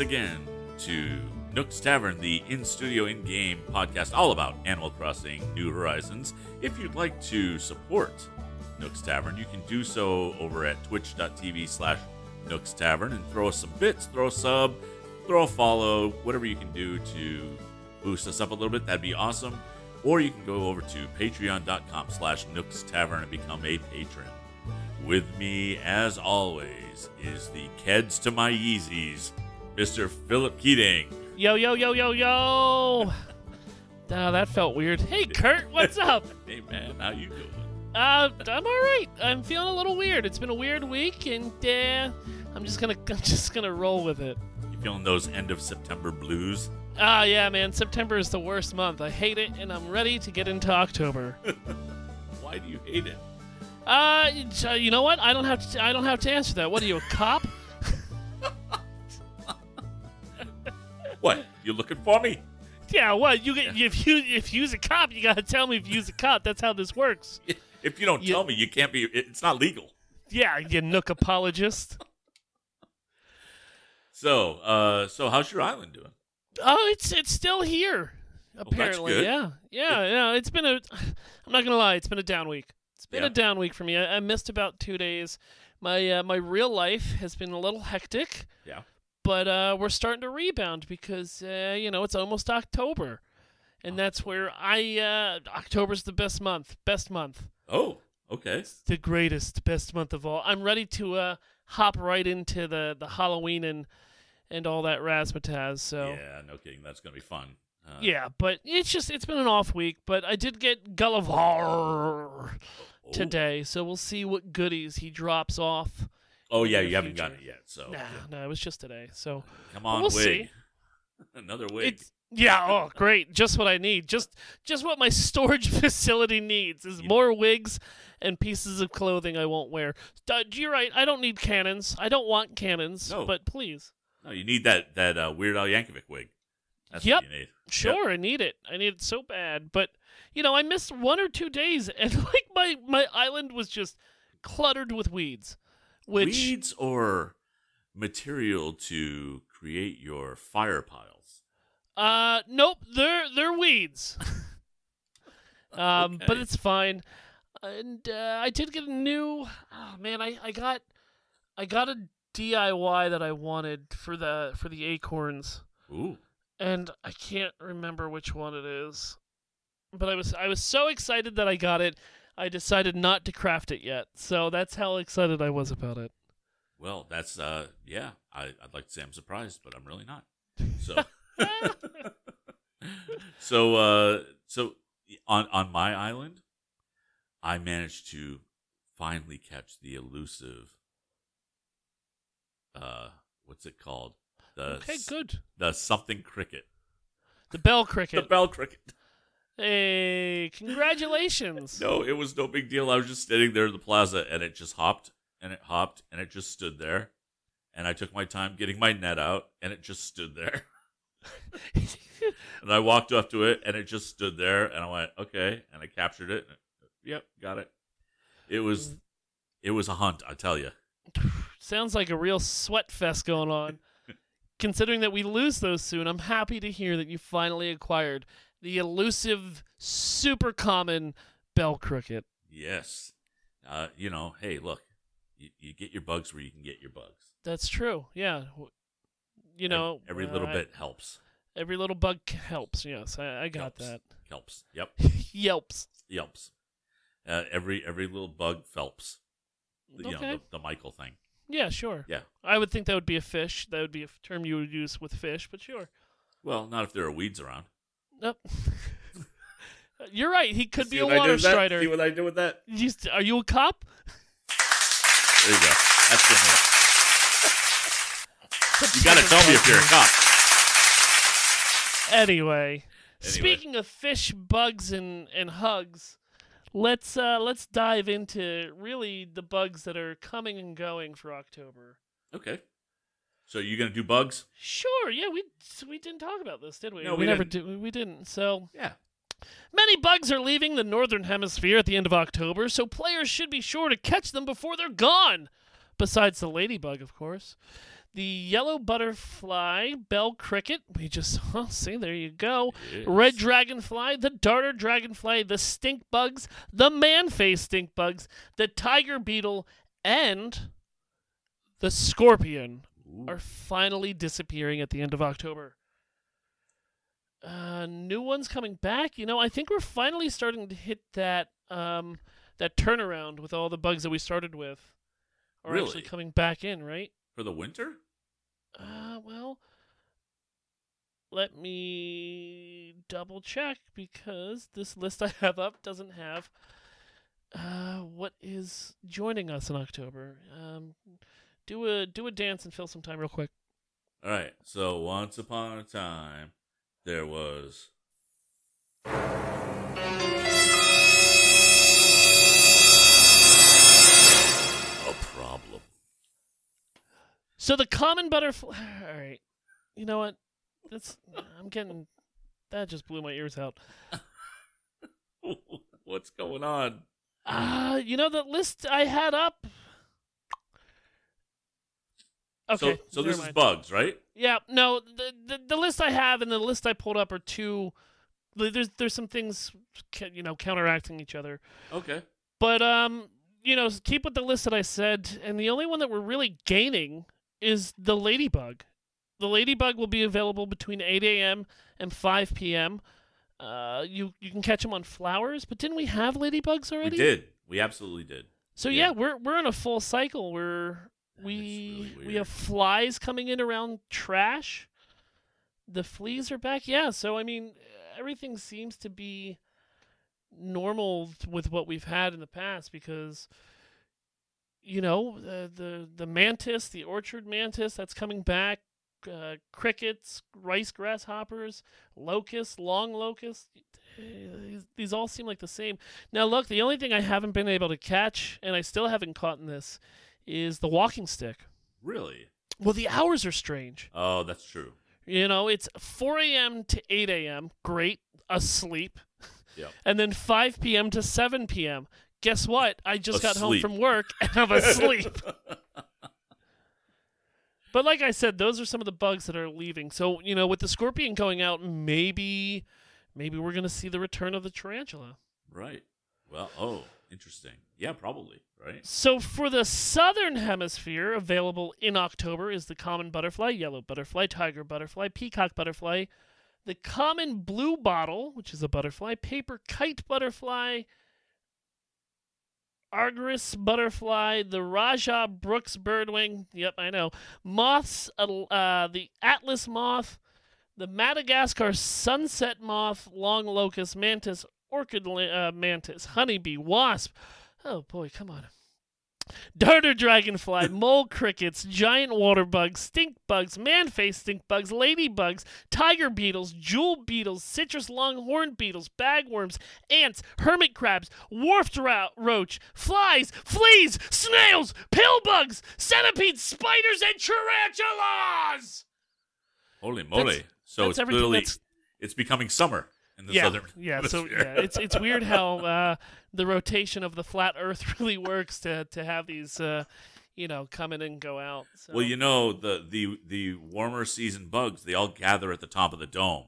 again to Nook's Tavern, the in studio, in game podcast all about Animal Crossing New Horizons. If you'd like to support Nook's Tavern, you can do so over at twitch.tv slash Nook's Tavern and throw us some bits, throw a sub, throw a follow, whatever you can do to boost us up a little bit. That'd be awesome. Or you can go over to patreon.com slash Nook's Tavern and become a patron. With me, as always, is the Keds to my Yeezys, Mr. Philip Keating. Yo, yo, yo, yo, yo. Ah, that felt weird. Hey, Kurt, what's up? Hey man, how you doing? Uh, I'm all right. I'm feeling a little weird. It's been a weird week, and uh, I'm just gonna, I'm just gonna roll with it. You feeling those end of September blues? Ah, yeah, man. September is the worst month. I hate it, and I'm ready to get into October. Why do you hate it? Uh, uh, you know what? I don't have to. I don't have to answer that. What are you, a cop? What? You looking for me? yeah. What? You get if you if you's a cop, you gotta tell me if you's a cop. That's how this works. If you don't You- tell me, you can't be. It's not legal. Yeah, you nook apologist. So, uh, so how's your island doing? Oh, it's it's still here. that's Apparently, good. yeah, yeah, yeah. It's been a. I'm not gonna lie. It's been a down week. It's been Yeah. a down week for me. I, I missed about two days. My uh, my real life has been a little hectic, Yeah. But uh, we're starting to rebound because uh, you know it's almost October, and that's where I uh, October's the best month. Best month. Oh, okay. It's the greatest, best month of all. I'm ready to uh, hop right into the, the Halloween and and all that razzmatazz. So Yeah, no kidding. That's gonna be fun. Uh, yeah, but it's just it's been an off week. But I did get Gulliver oh, today, so we'll see what goodies he drops off. Oh yeah, you haven't future. gotten it yet. So Nah, no, it was just today. So come on, we'll wig. see. Another wig. it's yeah, oh great, just what I need. Just just what my storage facility needs is more wigs and pieces of clothing I won't wear. Uh, you're right. I don't need cannons. I don't want cannons. No. But please. no, you need that that uh, Weird Al Yankovic wig. That's Yep. what you need. Sure, I need it. I need it so bad. But you know, I missed one or two days, and like my my island was just cluttered with weeds. Which Weeds or material to create your fire piles. uh, nope, they're they're weeds. um, but it's fine. And uh, I did get a new. Oh man, I I got I got a DIY that I wanted for the for the acorns. Ooh. and I can't remember which one it is. But I was I was so excited that I got it. I decided not to craft it yet. So that's how excited I was about it. Well, that's uh yeah. I, I'd like to say I'm surprised, but I'm really not. So so uh so on on my island, I managed to finally catch the elusive uh what's it called? The okay, good. The something cricket. The bell cricket. The bell cricket. Hey, congratulations. No, it was no big deal. I was just standing there in the plaza and it just hopped and it hopped and it just stood there. And I took my time getting my net out and it just stood there. and I walked up to it and it just stood there and I went, okay. And I captured it. And yep, got it. It was it was a hunt, I tell you. Sounds like a real sweat fest going on. Considering that we lose those soon, I'm happy to hear that you finally acquired the elusive, super common bell cricket. Yes. Uh, you know, hey, look, you, you get your bugs where you can get your bugs. That's true. Yeah. You know, every uh, little I- bit helps. Every little bug helps. Yes, I, I got Helps. that. Helps. Yep. Yelps. Yelps. Uh, every every little bug Phelps. You know, Okay. the, the Michael thing. Yeah, sure. Yeah. I would think that would be a fish. That would be a term you would use with fish, but sure. Well, not if there are weeds around. Nope. You're right. He could See be a what I did water strider. See what I do with that? You are you a cop? There you go. That's the name. You gotta tell me if you're a cop. Anyway, speaking of fish, bugs, and, and hugs, let's uh, let's dive into really the bugs that are coming and going for October. Okay. So you gonna do bugs? Sure. Yeah, we we didn't talk about this, did we? No, we never didn't. did. We didn't. So Yeah. Many bugs are leaving the northern hemisphere at the end of October, so players should be sure to catch them before they're gone. Besides the ladybug, of course. The yellow butterfly, bell cricket. We just oh, see there you go. Yes. Red dragonfly, the darter dragonfly, the stink bugs, the man face stink bugs, the tiger beetle, and the scorpion Ooh. are finally disappearing at the end of October. Uh, new ones coming back. You know, I think we're finally starting to hit that um, that turnaround with all the bugs that we started with, are actually coming back in, right? for the winter. Uh, well, let me double check because this list I have up doesn't have uh, what is joining us in October. Um, do a do a dance and fill some time real quick. All right. So once upon a time, there was. A problem. So the common butterfly. All right, you know what? That's I'm getting that just blew my ears out. What's going on? Ah, you know the list I had up. Okay, so, so this is bugs, right? Yeah, no, the, the the list I have and the list I pulled up are two. There's there's some things, you know, counteracting each other. Okay. But um, you know, keep with the list that I said, and the only one that we're really gaining is the ladybug. The ladybug will be available between 8 a.m. and 5 p.m. Uh, you you can catch them on flowers, but didn't we have ladybugs already? We did. We absolutely did. So Yeah. yeah, we're we're in a full cycle is we really we have flies coming in around trash. The fleas are back. Yeah, so I mean everything seems to be normal with what we've had in the past because you know, the the, the mantis, the orchid mantis that's coming back, uh, crickets, rice grasshoppers, locusts, long locusts. these all seem like the same. Now, look, the only thing I haven't been able to catch, and I still haven't caught in this, is the walking stick. Really? Well, the hours are strange. Oh, that's true. You know, it's 4 a.m. to 8 a.m. Great, asleep. Yep. And then 5 p.m. to 7 p.m. Guess what? I just got home from work and I'm asleep. but like I said, those are some of the bugs that are leaving. So, you know, with the scorpion going out, maybe maybe we're going to see the return of the tarantula. right. Well, oh, interesting. Yeah, probably. Right. So for the southern hemisphere, available in October is the common butterfly, yellow butterfly, tiger butterfly, peacock butterfly, the common blue bottle, which is a butterfly, paper kite butterfly, Argus butterfly, the Rajah Brooke's birdwing. Yep, I know. Moths, uh, uh, the Atlas moth, the Madagascar sunset moth, long locust mantis, orchid uh, mantis, honeybee, wasp. Oh boy, come on. Darter dragonfly, mole crickets, giant water bugs, stink bugs, man-faced stink bugs, ladybugs, tiger beetles, jewel beetles, citrus longhorn beetles, bagworms, ants, hermit crabs, ro- roach, flies, fleas, snails, pill bugs, centipedes, spiders, and tarantulas. Holy moly! That's- so that's it's everything clearly that's- it's becoming summer in the yeah, southern. yeah. So yeah, it's it's weird how uh, the rotation of the flat Earth really works to to have these, uh, you know, come in and go out. So. Well, you know the the the warmer season bugs they all gather at the top of the dome.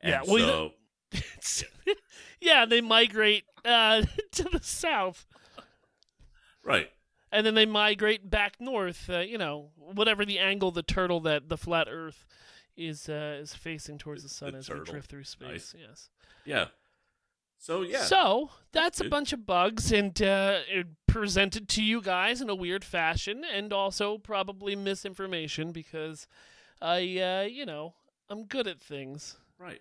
And Yeah, well, so yeah, they migrate uh, to the south, right. and then they migrate back north. Uh, you know, whatever the angle the turtle that the flat Earth is uh, is facing towards the sun The as we drift through space. Yes. Yeah. So yeah. So that's a bunch of bugs, and uh, presented to you guys in a weird fashion, and also probably misinformation because I, uh, you know, I'm good at things. right.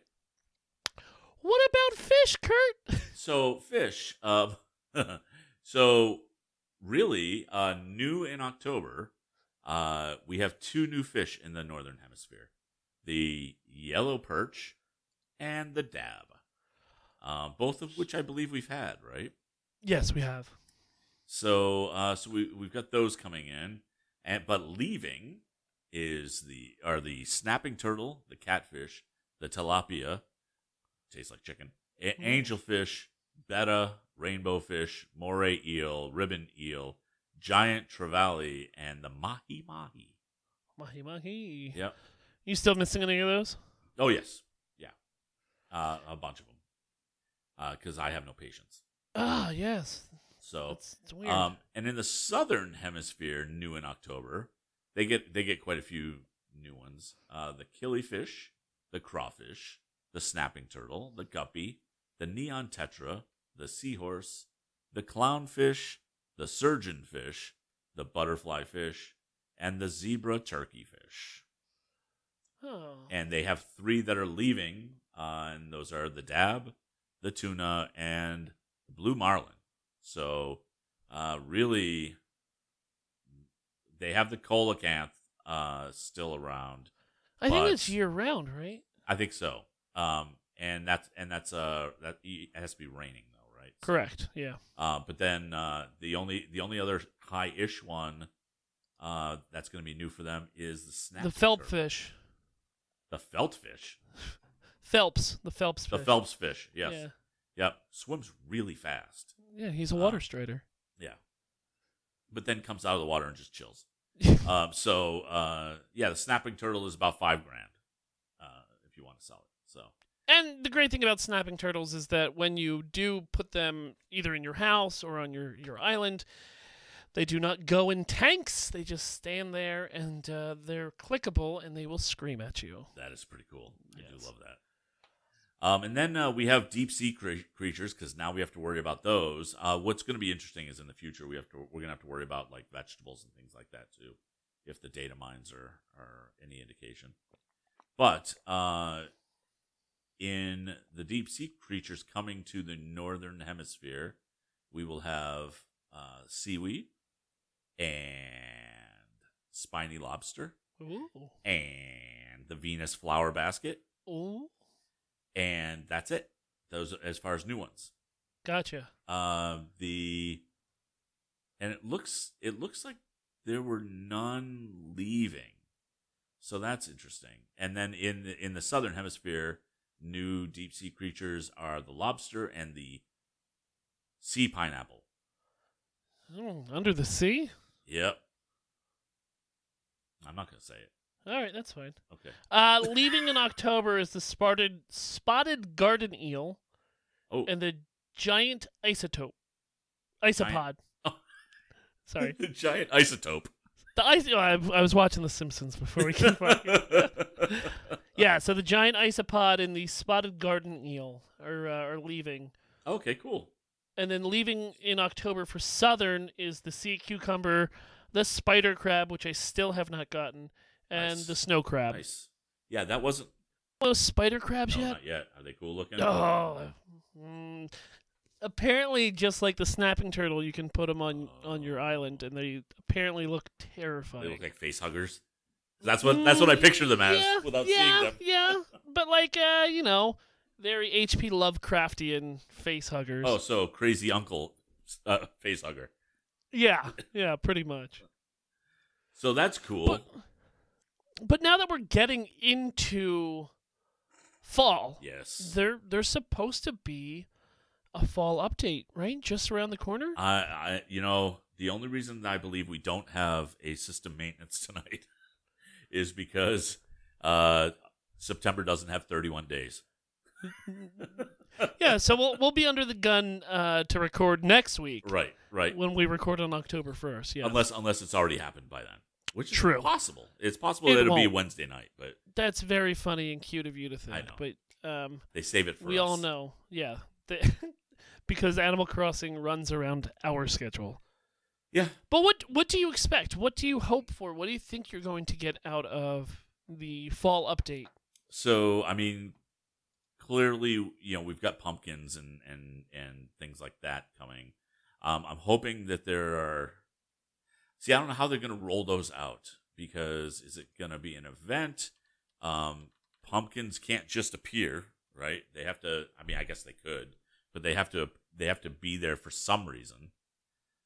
What about fish, Kurt? So fish. Um, so really, uh, new in October, uh, we have two new fish in the northern hemisphere: the yellow perch and the dab. Uh, both of which I believe we've had, right? yes, we have. So, uh, so we we've got those coming in, and but leaving is the are the snapping turtle, the catfish, the tilapia, tastes like chicken, a- Mm. angelfish, betta, rainbow fish, moray eel, ribbon eel, giant trevally, and the mahi mahi. Mahi mahi. Yep. You still missing any of those? Oh yes, yeah, uh, a bunch of them. Because I have no patience. Ah, yes. So, it's weird. um, and in the southern hemisphere, new in October, they get they get quite a few new ones. Uh, the killifish, the crawfish, the snapping turtle, the guppy, the neon tetra, the seahorse, the clownfish, the surgeon fish, the butterfly fish, and the zebra turkey fish. Oh. and they have three that are leaving, uh, and those are the dab, the tuna, and the blue marlin. So, uh, really, they have the coelacanth uh, still around. I think it's year round, right? I think so. Um, and that's and that's uh that it has to be raining though, right? So, Correct. Yeah. Uh, but then uh, the only the only other high-ish one uh, that's going to be new for them is the snap. the Phelps fish. The felt fish. Phelps. The Phelps The fish. Phelps fish. Yes. Yeah. Yep. Swims really fast. Yeah, he's a Uh, water strider. Yeah. But then comes out of the water and just chills. um, so uh, yeah, the snapping turtle is about five grand uh, if you want to sell it. So And the great thing about snapping turtles is that when you do put them either in your house or on your, your island, they do not go in tanks. They just stand there and uh, they're clickable and they will scream at you. that is pretty cool. I do love that. Um, and then uh, we have deep sea cre- creatures because now we have to worry about those. Uh, what's going to be interesting is in the future we have to we're going to have to worry about like vegetables and things like that too, if the data mines are are any indication. But uh, in the deep sea creatures coming to the northern hemisphere, we will have uh, seaweed and spiny lobster Ooh. and the Venus flower basket, Ooh. and that's it. Those as far as new ones. Gotcha. Um, the and it looks it looks like there were none leaving, so that's interesting. And then in the, in the southern hemisphere, new deep sea creatures are the lobster and the sea pineapple. Mm, under the sea? Yep. I'm not gonna say it. All right, that's fine. Okay. Uh, leaving in October is the spotted spotted garden eel Oh, and the giant isotope. Isopod. Oh. Sorry. the giant isotope. The ice. oh, I, I was watching The Simpsons before we came yeah, so the giant isopod and the spotted garden eel are uh, are leaving, okay, cool. And then leaving in October for southern is the sea cucumber, the spider crab, which I still have not gotten, and Nice. the snow crab. Nice. Yeah, that wasn't. Those spider crabs No, yet? not yet. Are they cool looking? Oh, mm, apparently, just like the snapping turtle, you can put them on on your island, and they apparently look terrifying. They look like face huggers. That's what that's what I picture them as yeah, without yeah, seeing them. yeah, but like uh, you know, very H.P. Lovecraftian face huggers. Oh, so crazy uncle uh, face hugger. yeah, yeah, pretty much. So that's cool. But but now that we're getting into fall, yes. there there's supposed to be a fall update, right? Just around the corner. I, I you know the only reason I believe we don't have a system maintenance tonight is because uh, September doesn't have 31 days. Yeah, so we'll we'll be under the gun uh, to record next week Right, right. when we record on October first. Yeah, Unless unless it's already happened by then, which is True. possible. It's possible It that it'll be won't. Wednesday night, but that's very funny and cute of you to think. I know. But um, they save it for we us. all know, yeah, the, because Animal Crossing runs around our schedule. Yeah. But what what do you expect? What do you hope for? What do you think you're going to get out of the fall update? So I mean, clearly, you know, we've got pumpkins and and and things like that coming. Um, I'm hoping that there are. See, I don't know how they're going to roll those out because is it going to be an event? Um, pumpkins can't just appear, right? They have to. I mean, I guess they could, but they have to. They have to be there for some reason.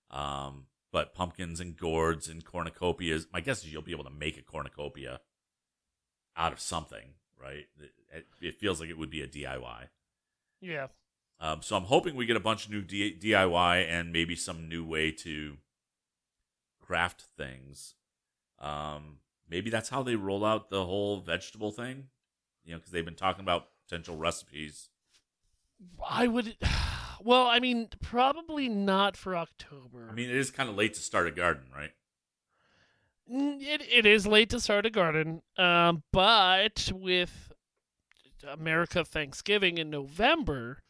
Um, but pumpkins and gourds and cornucopias. My guess is you'll be able to make a cornucopia out of something, right? It, it feels like it would be a DIY. Yeah, Um, so I'm hoping we get a bunch of new D- DIY and maybe some new way to craft things. Um, maybe that's how they roll out the whole vegetable thing. You know, because they've been talking about potential recipes. I would. Well, I mean, probably not for October. I mean, it is kind of late to start a garden, right? It it is late to start a garden, um, but with America Thanksgiving in November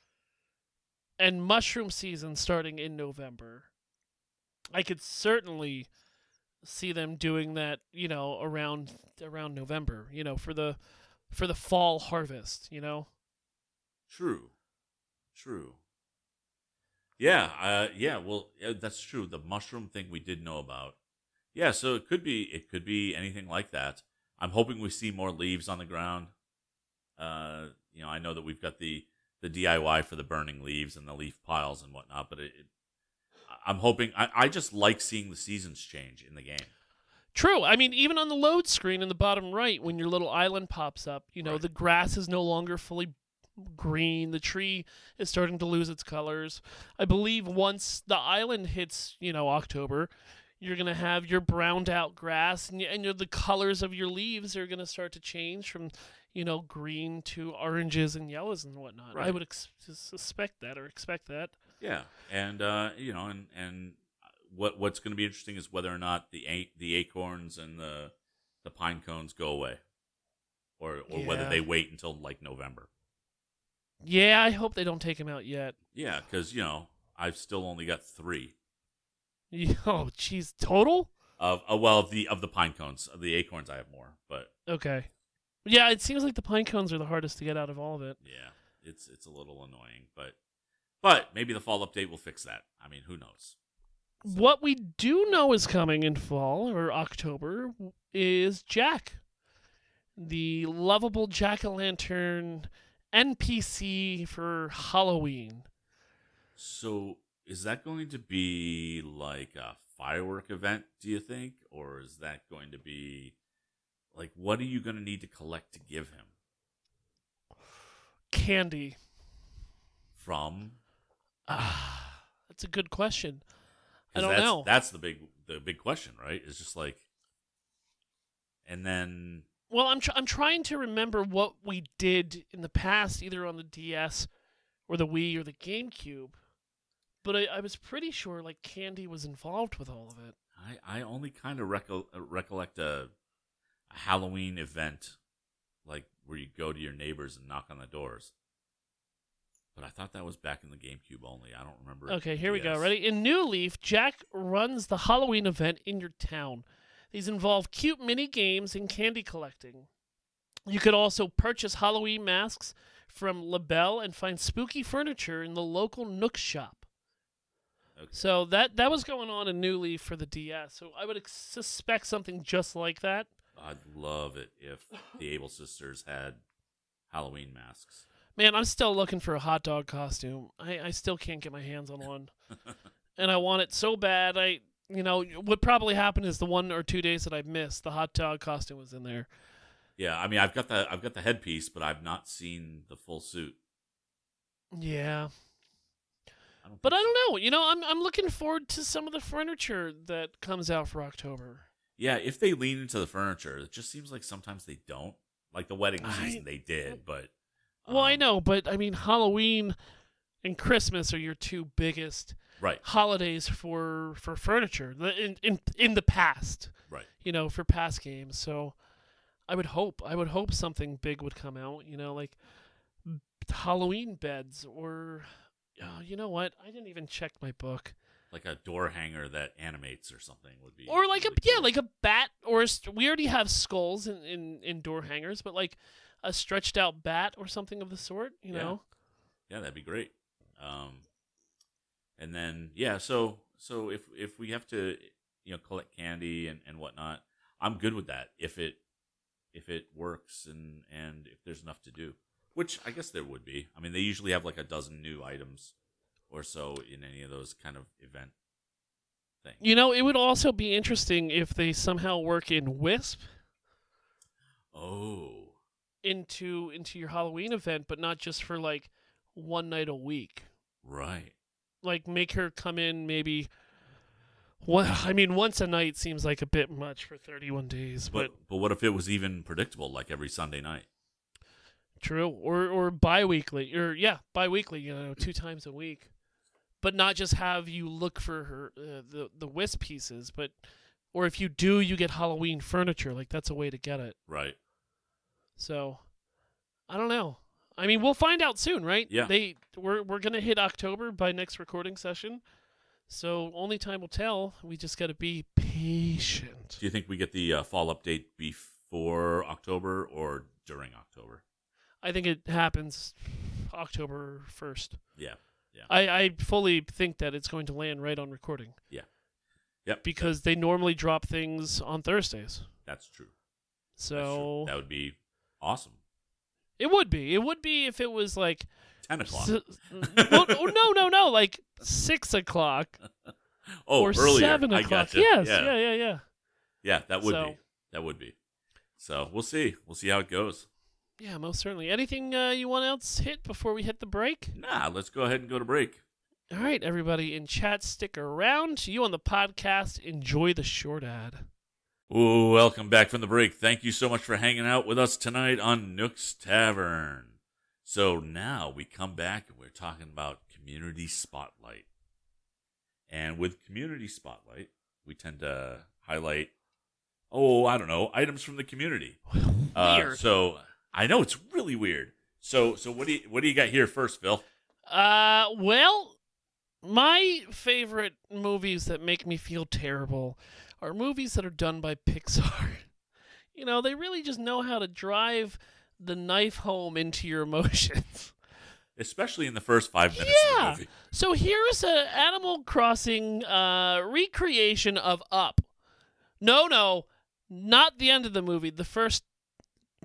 and mushroom season starting in November, I could certainly see them doing that. You know, around around November. You know, for the for the fall harvest. You know. True. True. Yeah, uh, yeah, well, that's true. The mushroom thing we did know about. Yeah, so it could be it could be anything like that. I'm hoping we see more leaves on the ground. Uh, you know, I know that we've got the the DIY for the burning leaves and the leaf piles and whatnot, but it, it I'm hoping I, I just like seeing the seasons change in the game. True. I mean, even on the load screen in the bottom right, when your little island pops up, you know, Right. the grass is no longer fully green. The tree is starting to lose its colors. I believe once the island hits, you know, October, you're going to have your browned out grass and, and your, the colors of your leaves are going to start to change from, you know, green to oranges and yellows and whatnot. I would ex- suspect that or expect that. Yeah, and uh, you know, and and what what's going to be interesting is whether or not the a- the acorns and the the pine cones go away, or or whether they wait until like November. Yeah, I hope they don't take them out yet. Yeah, because you know I've still only got three Oh, jeez. Total? of uh, well of the of the pine cones of the acorns. I have more, but Okay. Yeah, it seems like the pine cones are the hardest to get out of all of it. yeah, it's it's a little annoying, but but maybe the fall update will fix that. I mean, who knows? So- What we do know is coming in fall or October is Jack, the lovable jack o' lantern NPC for Halloween. So is that going to be like a firework event, do you think? Or is that going to be like what are you going to need to collect to give him Candy. from? Ah, that's a good question. I don't that's, know. That's the big the big question, right? It's just like and then Well, I'm tr- I'm trying to remember what we did in the past, either on the DS or the Wii or the GameCube. But I, I was pretty sure like Candy was involved with all of it. I I only kind of uh, recollect a, a Halloween event like where you go to your neighbors and knock on the doors. But I thought that was back in the GameCube only. I don't remember. Okay, here we go. Ready? In New Leaf, Jack runs the Halloween event in your town. These involve cute mini games and candy collecting. You could also purchase Halloween masks from LaBelle and find spooky furniture in the local Nook shop. Okay. So that that was going on in New Leaf for the DS. So I would ex- suspect something just like that. I'd love it if the Able Sisters had Halloween masks. Man, I'm still looking for a hot dog costume. I, I still can't get my hands on one. and I want it so bad. I, you know, what probably happened is the one or two days that I've missed, the hot dog costume was in there. Yeah, I mean, I've got the I've got the headpiece, but I've not seen the full suit. Yeah, I don't but I don't know. You know, I'm I'm looking forward to some of the furniture that comes out for October. Yeah, if they lean into the furniture, it just seems like sometimes they don't. Like the wedding I- season, they did, but Well, I um, know, but I mean, Halloween and Christmas are your two biggest Right, holidays for for furniture in in in the past. right. you know, for past games. So I would hope, I would hope something big would come out, you know, like Halloween beds or, oh, you know what? I didn't even check my book. Like a door hanger that animates or something would be. Or like a, really yeah, like a bat or a st- we already have skulls in, in, in door hangers, but like a stretched out bat or something of the sort, you Yeah. know? yeah, that'd be great. Um, and then yeah, so so if if we have to you know collect candy and and whatnot, I'm good with that if it if it works and and if there's enough to do, which I guess there would be. I mean, they usually have like a dozen new items or so in any of those kind of event things. You know, it would also be interesting if they somehow work in Wisp Oh, into into your Halloween event, but not just for like one night a week. right. like make her come in maybe Well, I mean, once a night seems like a bit much for 31 days, but, But but what if it was even predictable, like every Sunday night? True. Or or bi-weekly, or yeah, bi-weekly. You know, two times a week, but not just have you look for her uh, the the wisp pieces, but or if you do, you get Halloween furniture. Like that's a way to get it. Right. So, I don't know. I mean, we'll find out soon, right? Yeah. They we're we're gonna hit October by next recording session, so only time will tell. We just got to be patient. Do you think we get the uh, fall update before October or during October? I think it happens October first. Yeah. I I fully think that it's going to land right on recording. Yeah. Yep. Because they normally drop things on Thursdays, That's true. That's so true. That would be awesome. it would be. It would be if it was like Ten o'clock. s- well, no, no, no, like six o'clock oh, or earlier. seven I o'clock. gotcha. Yes, Yeah. yeah, yeah, yeah. Yeah, that would So- be. That would be. So we'll see. We'll see how it goes. Yeah, most certainly. Anything uh, you want else hit before we hit the break? Nah, let's go ahead and go to break. All right, everybody in chat, stick around. You on the podcast, enjoy the short ad. Ooh, welcome back from the break. Thank you so much for hanging out with us tonight on Nook's Tavern. So now we come back and we're talking about Community Spotlight. And with Community Spotlight, we tend to highlight, oh, I don't know, items from the community. Uh, so I know it's really weird. So, so what do you what do you got here first, Phil? Uh, well, my favorite movies that make me feel terrible are movies that are done by Pixar. you know, they really just know how to drive the knife home into your emotions. Especially in the first five minutes of the movie. So here's a Animal Crossing uh, recreation of Up. No, no, not the end of the movie. The first,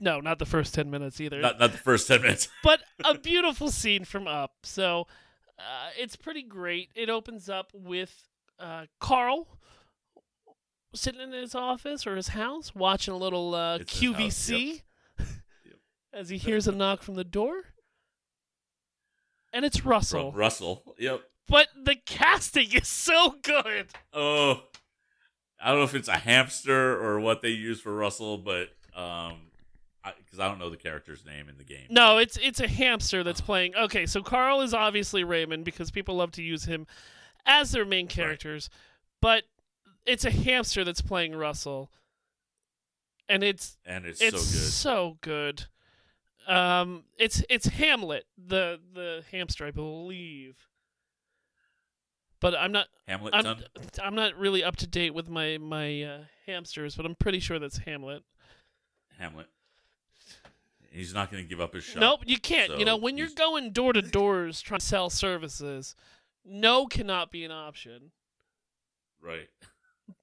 no, not the first ten minutes either. Not, not the first ten minutes. but a beautiful scene from Up. So uh, it's pretty great. It opens up with uh, Carl sitting in his office or his house watching a little uh, QVC Yep. as he hears a knock from the door. And it's Russell. From Russell. Yep. But the casting is so good. Oh, I don't know if it's a hamster or what they use for Russell, but um, because I, don't know the character's name in the game. No, it's it's a hamster that's playing. Okay, so Carl is obviously Raymond because people love to use him as their main characters, but it's a hamster that's playing Russell, and it's and it's, it's so so good. Um, it's it's Hamlet, the the hamster, I believe. But I'm not. Hamlet I'm. I'm not really up to date with my my uh, hamsters, but I'm pretty sure that's Hamlet. Hamlet. He's not going to give up his shot. Nope, you can't. you know, when you're going door to doors trying to sell services, no cannot be an option. Right.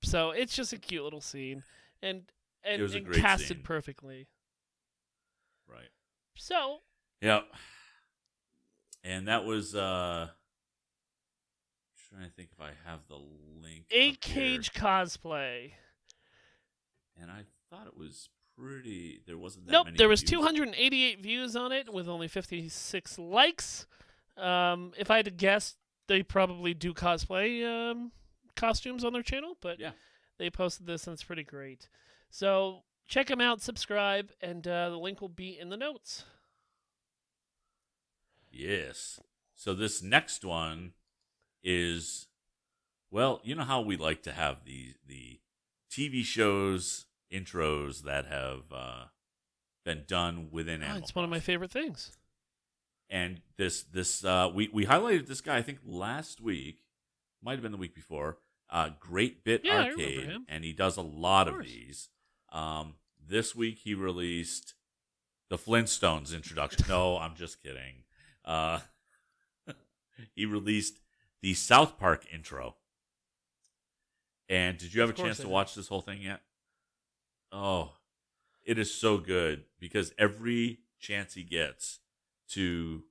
So it's just a cute little scene, and and, It was a and casted scene. perfectly. Right. So Yep. And that was uh I'm trying to think if I have the link. eight here. cage cosplay. And I thought it was pretty there wasn't that Nope, many there was views. 288 views on it with only 56 likes. Um, if I had to guess, they probably do cosplay um, costumes on their channel, but Yeah. they posted this and it's pretty great. So check them out, subscribe, and uh, the link will be in the notes. Yes. So this next one is well, you know how we like to have the the TV shows intros that have uh, been done within Oh, Animal it's one of my favorite things. And this this uh, we we highlighted this guy I think last week, might have been the week before. Uh, Great Bit Yeah, Arcade, and he does a lot Of of, these. Um, this week he released the Flintstones introduction. no, I'm just kidding. Uh, he released the South Park intro. And did you have Of a chance to watch this whole thing yet? Oh, it is so good because every chance he gets to,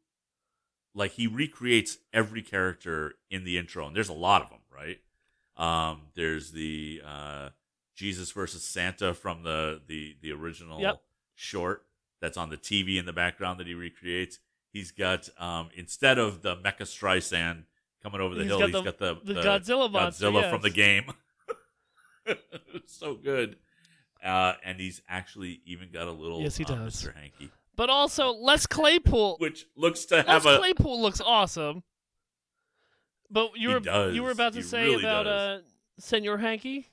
like, he recreates every character in the intro, and there's a lot of them, right? Um, there's the uh, Jesus versus Santa from the the the original Yep. short that's on the TV in the background that he recreates. He's got um, instead of the Mecha Streisand coming over the He's hill. got He's the- got the, the Godzilla monster, Godzilla from the game. so good. Uh, and he's actually even got a little Yes, he uh, does. Mr. Hanky, But also, Les Claypool. which looks to Les have a Claypool looks awesome. But you were does. you were about to He say really about does. uh Senor Hanky?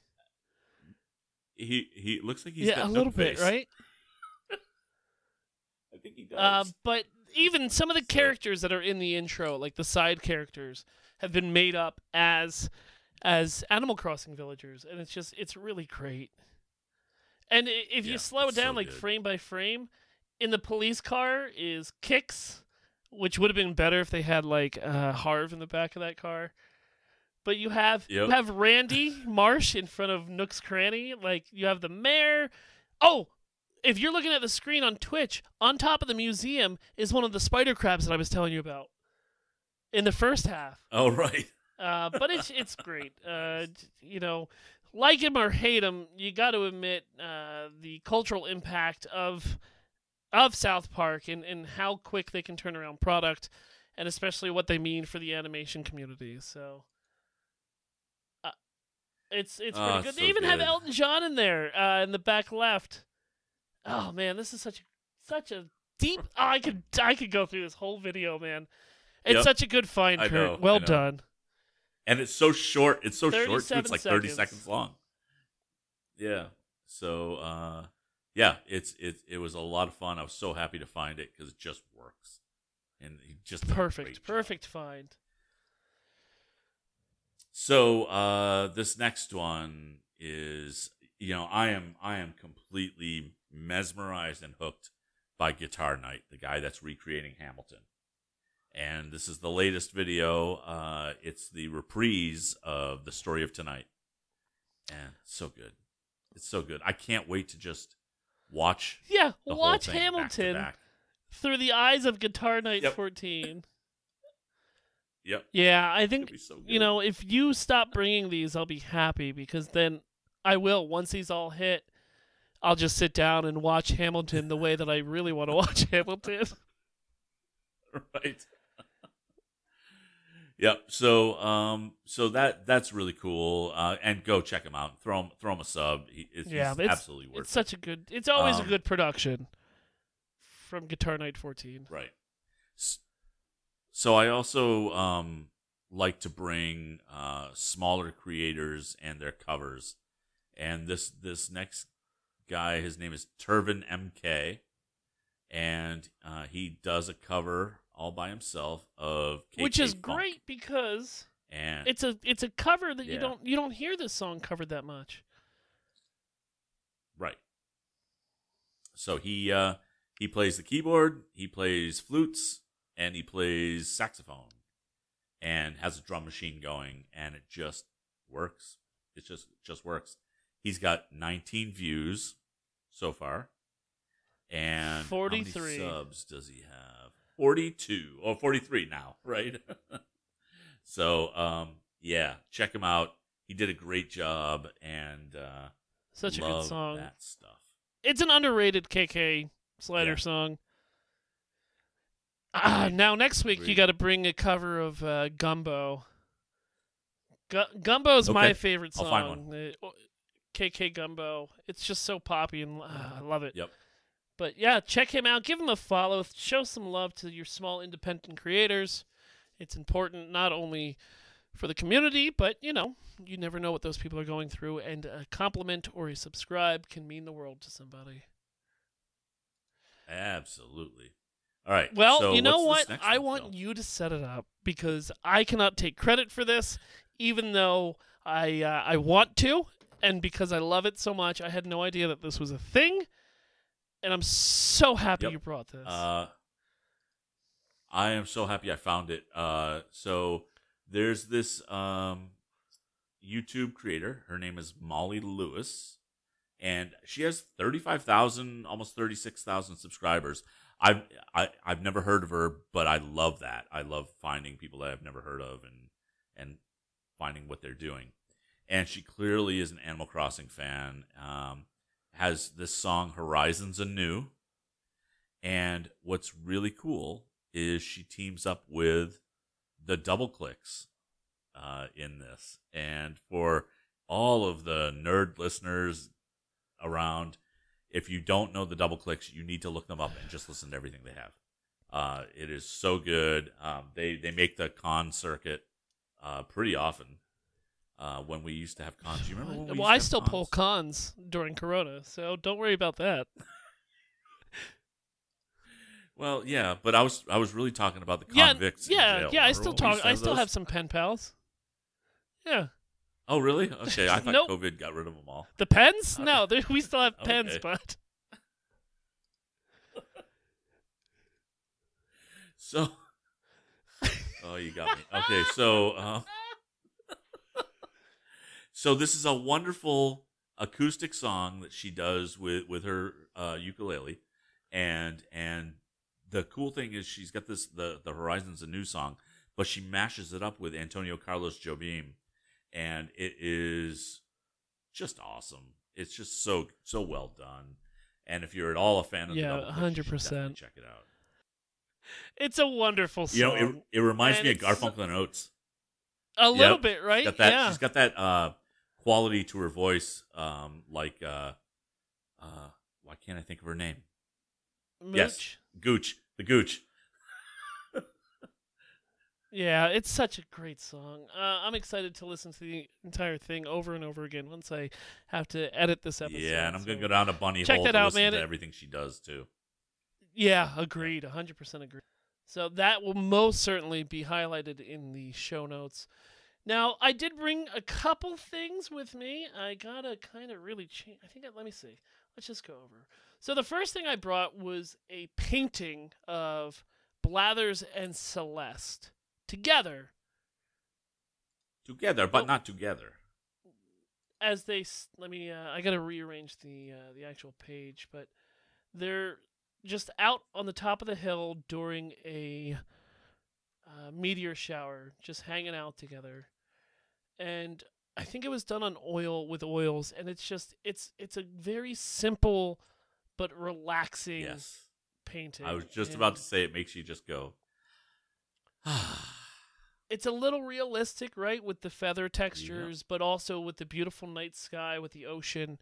he he looks like he's yeah, got a little bit, face. right? I think he does. Uh, but even some of the characters that are in the intro, like the side characters, have been made up as as Animal Crossing villagers, and it's just it's really great. And if Yeah, you slow it it's so down like good. frame by frame, in the police car is Kicks, which would have been better if they had like uh, Harv in the back of that car. But you have you have Randy Marsh in front of Nook's Cranny, like you have the mayor. Oh, if you're looking at the screen on Twitch, on top of the museum is one of the spider crabs that I was telling you about in the first half. oh right. Uh, but it's it's great. Uh, you know, like him or hate him, you got to admit uh, the cultural impact of of South Park and, and how quick they can turn around product, and especially what they mean for the animation community. So. uh, It's it's Oh, pretty it's good. so They even have. Elton John in there uh, in the back left. Oh man, this is such a such a deep. Oh, I could I could go through this whole video, man. It's Yep. such a good find, Kurt. know, well done. And it's so short. It's so short. Too. It's like thirty seconds. seconds long. Yeah. So uh, yeah, it's it it was a lot of fun. I was so happy to find it because it just works, and he just Perfect, perfect find. So uh, this next one is you know I am I am completely mesmerized and hooked by Guitar Night, the guy that's recreating Hamilton. And this is the latest video. Uh, it's the reprise of the story of tonight, and so good. It's so good. I can't wait to just watch. Yeah, watch thing back Hamilton back. through the eyes of Guitar Night Yep. 14. Yep, Yeah, I think so you know if you stop bringing these, I'll be happy because then I will. Once these all hit, I'll just sit down and watch Hamilton the way that I really want to watch Hamilton. right yep. So um so that that's really cool. Uh and go check him out. Throw him throw him a sub. He, it's, Yeah, it's- absolutely worth It's such a good. It's always a Um, good production from Guitar Night 14. right. So i also um like to bring uh smaller creators and their covers. And this this next guy his name is turvin mk and uh he does a cover all by himself of Which is Funk. great because and it's a it's a cover that you don't you don't hear this song covered that much. Right. So he uh he plays the keyboard, he plays flutes, and he plays saxophone and has a drum machine going and it just works. It just just works. He's got 19 views so far. And how many 43. subs does he have? 42 or 43 now, right? so um yeah, check him out. He did a great job and uh Such a good song. That stuff. It's an underrated KK Slider Yeah. song. Ah, now next week you got to bring a cover of uh, Gumbo. Gu- Gumbo's my Okay. favorite I'll song. find Uh, KK Gumbo. It's just so poppy and uh, I love it. Yep. But yeah, check him out. Give him a follow. Show some love to your small independent creators. It's important not only for the community, but you know, you never know what those people are going through, and a compliment or a subscribe can mean the world to somebody. Absolutely. All right. Well, so you know what? I want you to set it up because I cannot take credit for this, even though I uh, I want to, and because I love it so much. I had no idea that this was a thing, and I'm so happy Yep. you brought this. Uh, I am so happy I found it. Uh, so there's this um, YouTube creator. Her name is Molly Lewis, and she has thirty-five thousand, almost thirty-six thousand subscribers. I've I, I've never heard of her, but I love that. I love finding people that I've never heard of and and finding what they're doing. And she clearly is an Animal Crossing fan. Um, has this song Horizons Anew. And what's really cool is she teams up with the Double Clicks uh, in this. And for all of the nerd listeners around, if you don't know the double clicks, you need to look them up and just listen to everything they have. Uh, it is so good. Um, they they make the con circuit uh, pretty often. Uh, when we used to have cons, Do you remember? When we well, used I still cons? pull cons during Corona, so don't worry about that. Well, yeah, but I was I was really talking about the yeah, convicts. yeah, jail. yeah. I still when we used talk. I still those? have some pen pals. Yeah, Oh, really? Okay, I thought Nope. COVID got rid of them all. the pens. No, we still have pens, Okay. but So, oh, you got me. Okay, so, uh, so this is a wonderful acoustic song that she does with with her uh, ukulele, and and the cool thing is she's got this the the Horizons a new song, but she mashes it up with Antonio Carlos Jobim, and it is just awesome. It's just so so well done. And if you're at all a fan of Yeah, the Double Click, you should 100%. check it out. it's a wonderful song. You know, it, it reminds And me of Garfunkel and Oates. a little Yep. bit, right? Got that? yeah. She's got that uh, quality to her voice. Um, like uh, uh, why can't I think of her name? yes. Gooch, the Gooch. Yeah, it's such a great song. Uh, I'm excited to listen to the entire thing over and over again once I have to edit this episode. yeah, and I'm gonna go down to Bunny Check Hole that to out, listen man. to everything she does too. Yeah, agreed. 100% agree. So that will most certainly be highlighted in the show notes. Now, I did bring a couple things with me. I gotta kind of really change. I think, I, let me see. Let's just go over. So the first thing I brought was a painting of Blathers and Celeste together Together, but Oh. not together. as they let me uh, i gotta rearrange the uh, the actual page but they're just out on the top of the hill during a uh, meteor shower just hanging out together and i think it was done on oil with oils and it's just it's it's a very simple but relaxing Yes, painting I was just about to say it makes you just go. it's a little realistic, right, with the feather textures, but also with the beautiful night sky, with the ocean.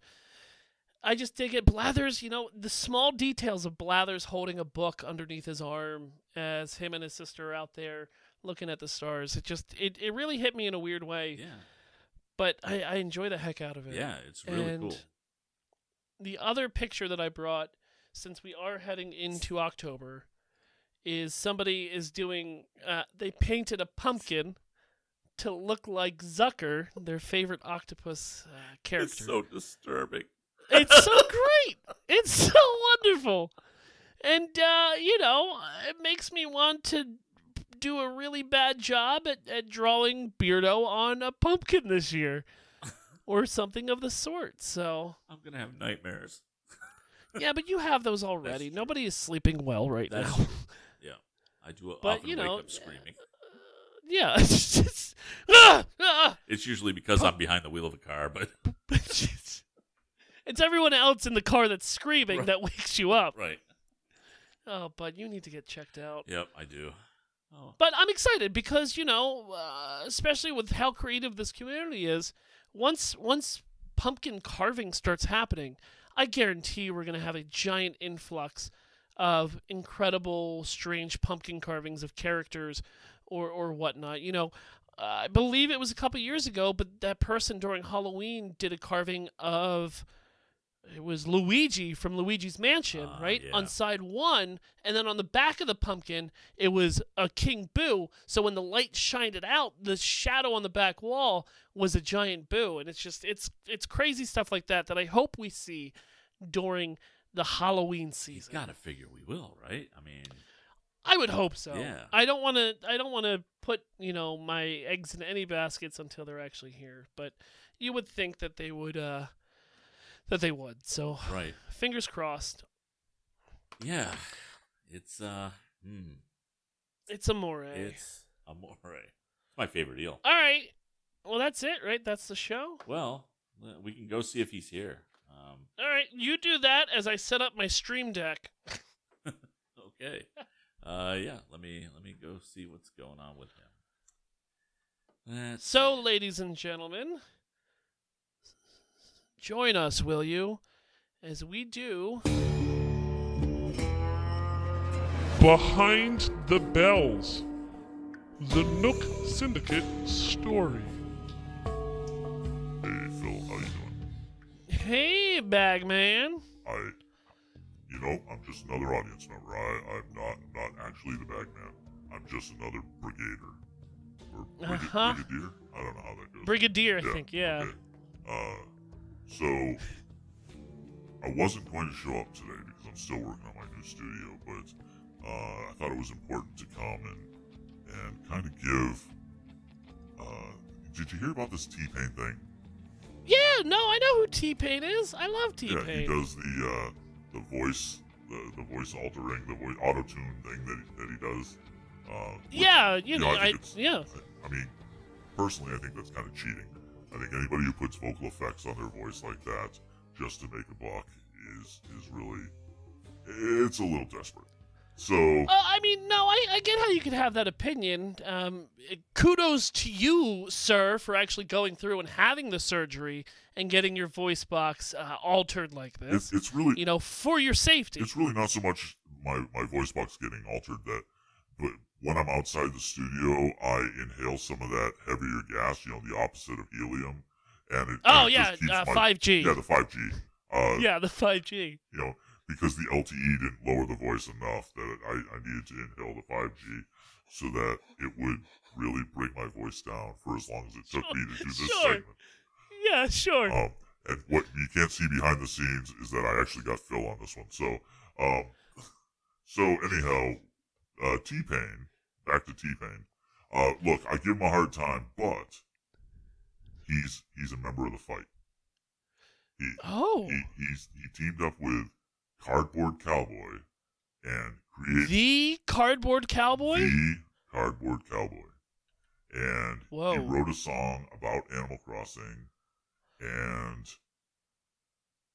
I just dig it. Blathers, you know, the small details of Blathers holding a book underneath his arm as him and his sister are out there looking at the stars. It just, it, it really hit me in a weird way, yeah, but I, I enjoy the heck out of it. yeah, it's really And cool. The other picture that I brought, since we are heading into October, is somebody is doing. Uh, they painted a pumpkin to look like Zucker, their favorite octopus uh, character. It's so disturbing. It's so great. It's so wonderful. And, uh, you know, it makes me want to do a really bad job at, at drawing Beardo on a pumpkin this year or something of the sort. So, I'm gonna have nightmares. yeah, but you have those already. Nobody is sleeping well right That's now. true. Yeah, I do But, often you wake know, up screaming. yeah. It's just, ah, ah. It's usually because I'm behind the wheel of a car, but it's everyone else in the car that's screaming Right. that wakes you up. right. Oh, but you need to get checked out. Yep, I do. Oh, But I'm excited because you know, uh, especially with how creative this community is. Once once pumpkin carving starts happening, I guarantee we're gonna have a giant influx of incredible, strange pumpkin carvings of characters or or whatnot. You know, I believe it was a couple years ago, but that person during Halloween did a carving of. It was Luigi from Luigi's Mansion, Ah, right? yeah. On side one, and then on the back of the pumpkin, it was a King Boo. So when the light shined it out, the shadow on the back wall was a giant Boo, and it's just it's it's crazy stuff like that that I hope we see during the Halloween season. you gotta figure we will, right? I mean, I would hope so. Yeah. I don't want to. I don't want to put you know my eggs in any baskets until they're actually here. But you would think that they would. uh That they would. So right? fingers crossed. Yeah, it's uh, hmm, It's amore. it's amore. It's my favorite eel. All right. Well, that's it, right? That's the show. Well, we can go see if he's here. Um, All right, you do that as I set up my stream deck. okay. Uh, yeah. Let me let me go see what's going on with him. That's So, ladies and gentlemen, join us, will you, as we do. Behind the Bells, the Nook Syndicate story. Hey Phil, how you doing? Hey, Bagman. I, you know, I'm just another audience member. I, I'm not, I'm not actually the bagman. I'm just another brigader or brig- Uh-huh. brigadier. I don't know how that goes. Brigadier, I think, yeah. Okay. Uh, so I wasn't going to show up today because I'm still working on my new studio, but uh, I thought it was important to come and and kind of give. Uh, did you hear about this T Pain thing? Yeah, no, I know who T Pain is. I love T Pain. Yeah, he does the uh, the voice, the, the voice altering, the voice auto tune thing that he, that he does. Uh, which, Yeah, you you know, know, I I, yeah. I mean, personally, I think that's kind of cheating. I think anybody who puts vocal effects on their voice like that just to make a buck is is really it's a little desperate. So Uh, I mean, no, I, I get how you could have that opinion. Um, kudos to you, sir, for actually going through and having the surgery and getting your voice box uh, altered like this. it's it's really You know, for your safety. it's really not so much my my voice box getting altered that, but when I'm outside the studio, I inhale some of that heavier gas, you know, the opposite of helium, and it Oh and it yeah, uh, my- 5G. yeah the five G uh yeah, the 5G. you know because the LTE didn't lower the voice enough that I I needed to inhale the five G so that it would really bring my voice down for as long as it took me to do this Sure. segment. Yeah, sure. Um, and what you can't see behind the scenes is that I actually got Phil on this one. So, um, so anyhow, uh, T Pain, back to T Pain. Uh, look, I give him a hard time, but he's he's a member of the fight. He oh, he he's he teamed up with Cardboard Cowboy and created the cardboard cowboy. the Cardboard Cowboy. And Whoa. he wrote a song about Animal Crossing, and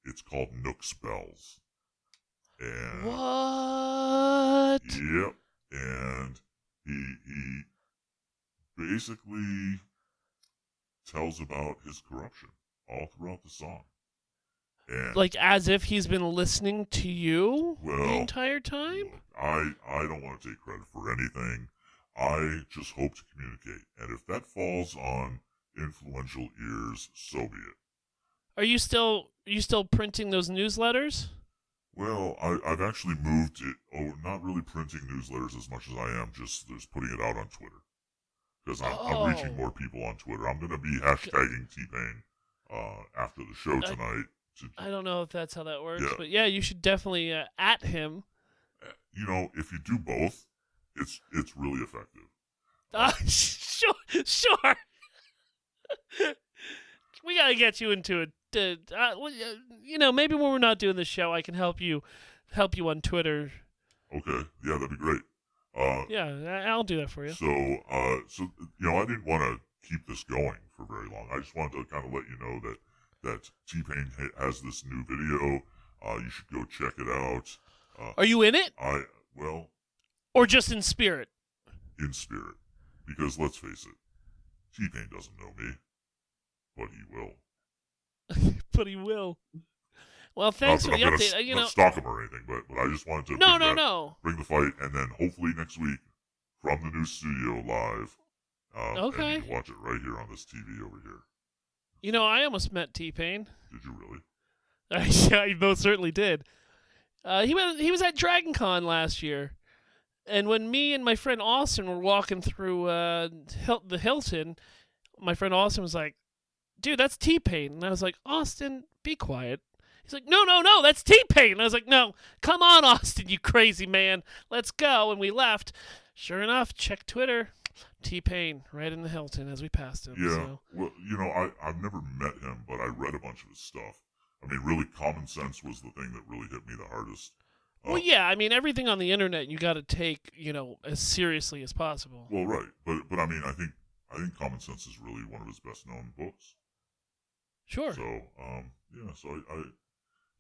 it's called Nook Spells. And What? Yep. And he he basically tells about his corruption all throughout the song. And Like as if he's been listening to you the entire time. I I don't want to take credit for anything. I just hope to communicate, and if that falls on influential ears, so be it. Are you still are you still printing those newsletters? Well, I, I've actually moved it. Oh, not really printing newsletters as much as I am just just putting it out on Twitter because I'm, I'm reaching Oh. more people on Twitter. I'm going to be hashtagging T Pain uh, after the show I- tonight. To, I don't know if that's how that works, Yeah. but yeah, you should definitely uh, at him. you know, if you do both, it's it's really effective. Uh, sure, sure. we gotta get you into it. Uh, uh, you know, maybe when we're not doing the show, I can help you, help you on Twitter. Okay, yeah, that'd be great. Uh, Yeah, I'll do that for you. So, uh, so you know, I didn't want to keep this going for very long. I just wanted to kind of let you know that that T Pain has this new video. Uh, you should go check it out. Uh, Are you in it, I well, or just in spirit? in spirit, because let's face it, T Pain doesn't know me, but he will. but he will. Well, thanks not for that the I'm gonna update. Uh, you know, stalk him or anything, but but I just wanted to no, bring no, that- no. bring the fight, and then hopefully next week from the new studio live. Uh, Okay. You can watch it right here on this TV over here. You know, I almost met T Pain. Did you really? yeah, I most certainly did. Uh, he was he was at Dragon Con last year, and when me and my friend Austin were walking through uh, Hil- the Hilton, my friend Austin was like, "Dude, that's T Pain," and I was like, "Austin, be quiet." He's like, "No, no, no, that's T Pain." And I was like, "No, come on, Austin, you crazy man, let's go." And we left. Sure enough, check Twitter. T Pain right in the Hilton as we passed him. Yeah. So. Well, you know, I, I've never met him, but I read a bunch of his stuff. I mean, really, Common Sense was the thing that really hit me the hardest. Uh, Well, yeah, I mean everything on the internet you got to take, you know, as seriously as possible. Well, right, but but I mean, I think I think Common Sense is really one of his best known books. Sure. So, um, yeah, so I, I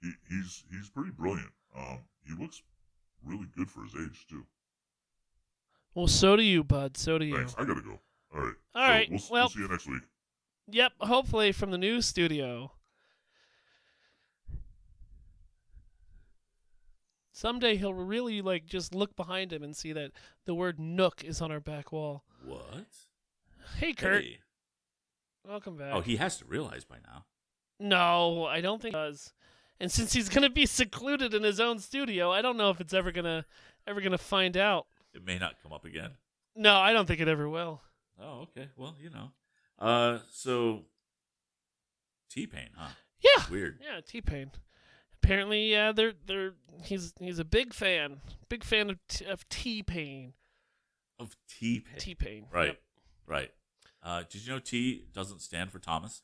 he he's he's pretty brilliant. Um, he looks really good for his age too. Well, so do you, bud. So do you. Thanks. I gotta go. All right. All so right, We'll, well- we'll see you next week. Yep, hopefully from the new studio. Someday he'll really like just look behind him and see that the word Nook is on our back wall. What? Hey Kurt, Hey. Welcome back. Oh, he has to realize by now. No, I don't think he does. And since he's gonna be secluded in his own studio, I don't know if it's ever gonna ever gonna find out. It may not come up again. No, I don't think it ever will. Oh, okay. Well, you know. Uh, so T Pain, huh? Yeah. Weird. Yeah, T Pain. Apparently, yeah, they're they're he's he's a big fan, big fan of T- of T Pain. Of T Pain. T Pain. Right. Right. Uh, did you know T doesn't stand for Thomas?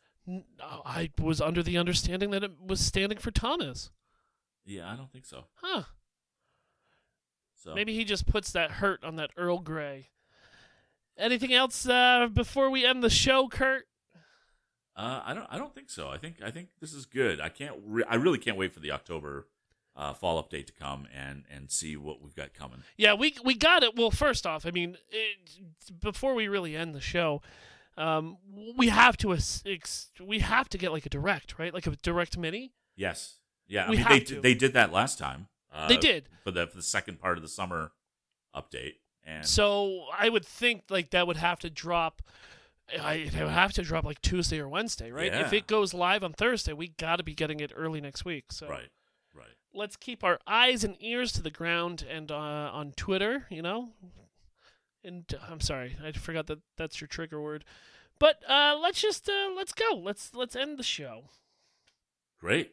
I was under the understanding that it was standing for Thomas. Yeah, I don't think so. Huh. So Maybe he just puts that hurt on that Earl Grey. Anything else uh, before we end the show, Kurt? Uh, I don't. I don't think so. I think. I think this is good. I can't. Re- I really can't wait for the October uh, fall update to come and and see what we've got coming. Yeah, we we got it. Well, first off, I mean, it, before we really end the show, um, we have to ex- we have to get like a direct, right? Like a direct mini. Yes. Yeah. I We mean, have they to. they did that last time. Uh, They did. for the for the second part of the summer update. And So I would think like that would have to drop. I it would have to drop like Tuesday or Wednesday, right? If it goes live on Thursday, we got to be getting it early next week. So right. Right. let's keep our eyes and ears to the ground and uh, on Twitter, you know. And uh, I'm sorry, I forgot that that's your trigger word. But uh, let's just uh, let's go. Let's let's end the show. Great.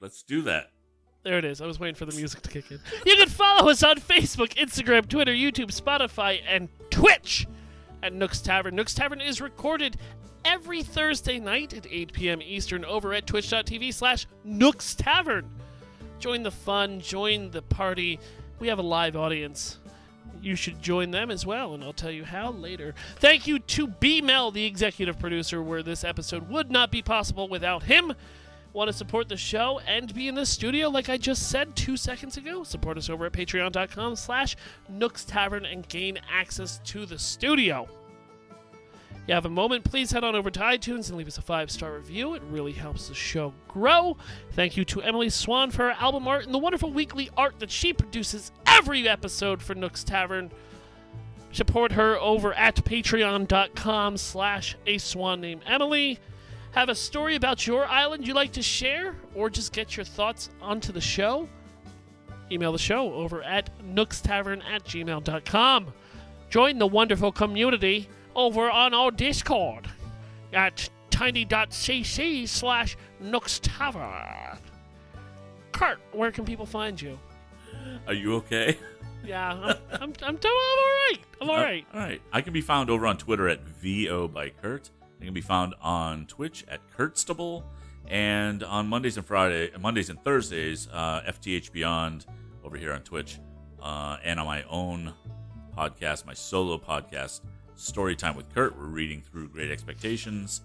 Let's do that. There it is. I was waiting for the music to kick in. You can follow us on Facebook, Instagram, Twitter, YouTube, Spotify, and Twitch at Nook's Tavern. Nook's Tavern is recorded every Thursday night at 8 p.m. Eastern over at twitch.tv slash Nook's Tavern. Join the fun, join the party. We have a live audience. You should join them as well, and I'll tell you how later. Thank you to B Mel, the executive producer, where this episode would not be possible without him. Want to support the show and be in the studio like I just said two seconds ago? Support us over at patreon.com slash Nooks Tavern and gain access to the studio. You have a moment, please head on over to iTunes and leave us a five-star review. It really helps the show grow. Thank you to Emily Swan for her album art and the wonderful weekly art that she produces every episode for Nooks Tavern. Support her over at patreon.com slash a swan named Emily. Have a story about your island you'd like to share, or just get your thoughts onto the show? Email the show over at nookstavern at gmail.com. Join the wonderful community over on our Discord at tiny.cc slash nookstavern. Kurt, where can people find you? Are you okay? Yeah, I'm, I'm, I'm, I'm all right. I'm all Uh, right. all right. I can be found over on Twitter at VO by Kurt. I can be found on Twitch at Kurtstable. And on Mondays and Friday, Mondays and Thursdays, uh, FTH Beyond over here on Twitch. Uh, and on my own podcast, my solo podcast, Storytime with Kurt. We're reading through Great Expectations.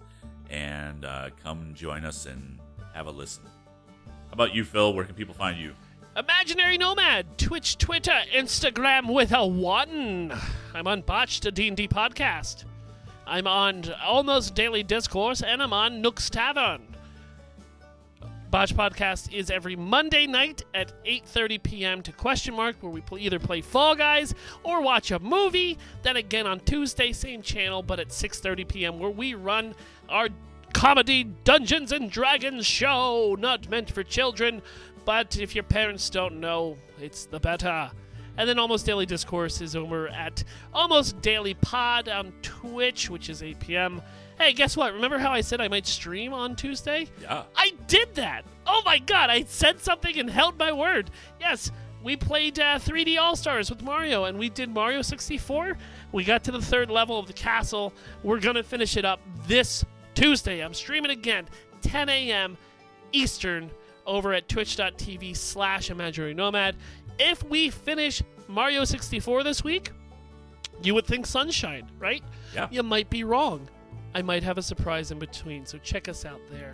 And uh, come join us and have a listen. How about you, Phil? Where can people find you? Imaginary Nomad, Twitch, Twitter, Instagram with a one. I'm on Botched, a D&D podcast. I'm on Almost Daily Discourse, and I'm on Nook's Tavern. Botch Podcast is every Monday night at 8.30 p.m. to question mark, where we either play Fall Guys or watch a movie. Then again on Tuesday, same channel, but at 6.30 p.m., where we run our comedy Dungeons and Dragons show. Not meant for children, but if your parents don't know, it's the better. And then Almost Daily Discourse is over at Almost Daily Pod on Twitch, which is 8 p.m. Hey, guess what? Remember how I said I might stream on Tuesday? Yeah. I did that! Oh my god, I said something and held my word. Yes, we played uh, 3D All Stars with Mario, and we did Mario 64. We got to the third level of the castle. We're gonna finish it up this Tuesday. I'm streaming again, 10 a.m. Eastern, over at twitch.tv slash imaginary nomad. If we finish Mario 64 this week, you would think Sunshine, right? Yeah. You might be wrong. I might have a surprise in between, so check us out there.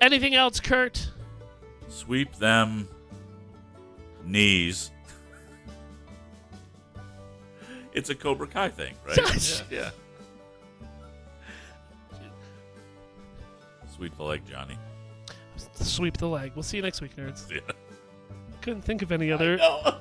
Anything else, Kurt? Sweep them knees It's a Cobra Kai thing, right? Yeah. yeah. Sweet the leg, Johnny. Sweep the leg. We'll see you next week, nerds. Yeah. Couldn't think of any other.